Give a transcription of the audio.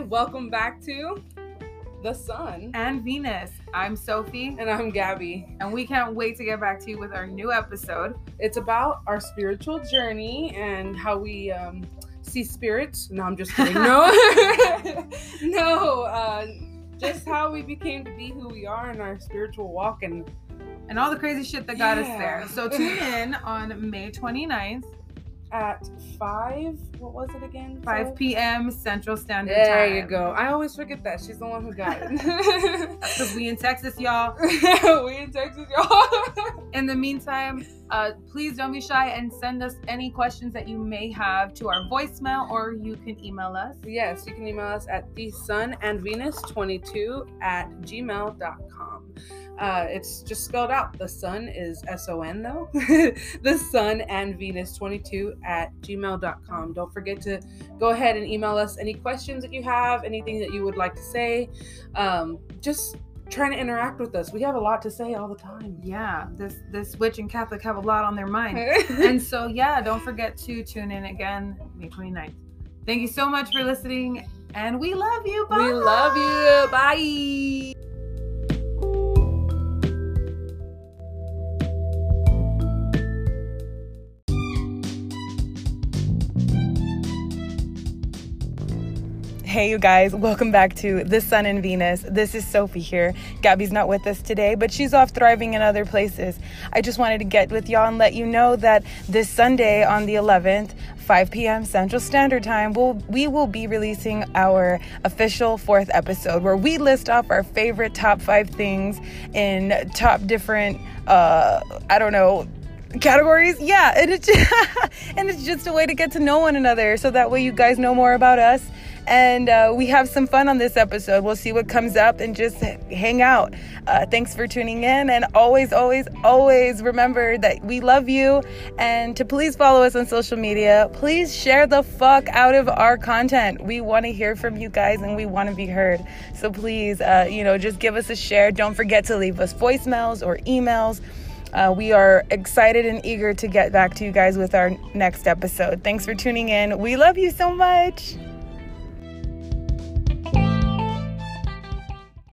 welcome back to The Sun. and Venus. I'm Sophie, And I'm Gabby. and we can't wait to get back to you with our new episode. It's about our spiritual journey and how we um, see spirits. No, I'm just kidding. No, no, uh, just how we became to be who we are in our spiritual walk. And And all the crazy shit that got us there. So tune in on May 29th, at five, what was it again? 5 p.m. Central Standard Time. There you go. I always forget that. She's the one who got it. Because we in Texas, y'all. we in Texas, y'all. In the meantime, uh, please don't be shy and send us any questions that you may have to our voicemail or you can email us. yes, you can email us at the sun and venus 22 at gmail.com. Uh, it's just spelled out. The sun is S O N though. the sun and venus 22 at gmail.com. Don't forget to go ahead and email us any questions that you have, anything that you would like to say. Um, just trying to interact with us. We have a lot to say all the time. Yeah, this this witch and Catholic have a lot on their mind. and so yeah don't forget to tune in again may 29th thank you so much for listening and we love you bye we love you. Bye. Hey, you guys, welcome back to The Sun and Venus. This is Sophie here. Gabby's not with us today, but she's off thriving in other places. I just wanted to get with y'all and let you know that this Sunday on the 11th, 5 p.m. Central Standard Time, we'll, we will be releasing our official fourth episode where we list off our favorite top five things in top different, uh, I don't know, categories? Yeah and it's and it's just a way to get to know one another so that way you guys know more about us. And uh, we have some fun on this episode. We'll see what comes up and just hang out. Uh, thanks for tuning in and always always always remember that we love you. And to please follow us on social media please share the fuck out of our content. We want to hear from you guys and we want to be heard. So please uh, you know just give us a share. Don't forget to leave us voicemails or emails uh, we are excited and eager to get back to you guys with our next episode. Thanks for tuning in. We love you so much.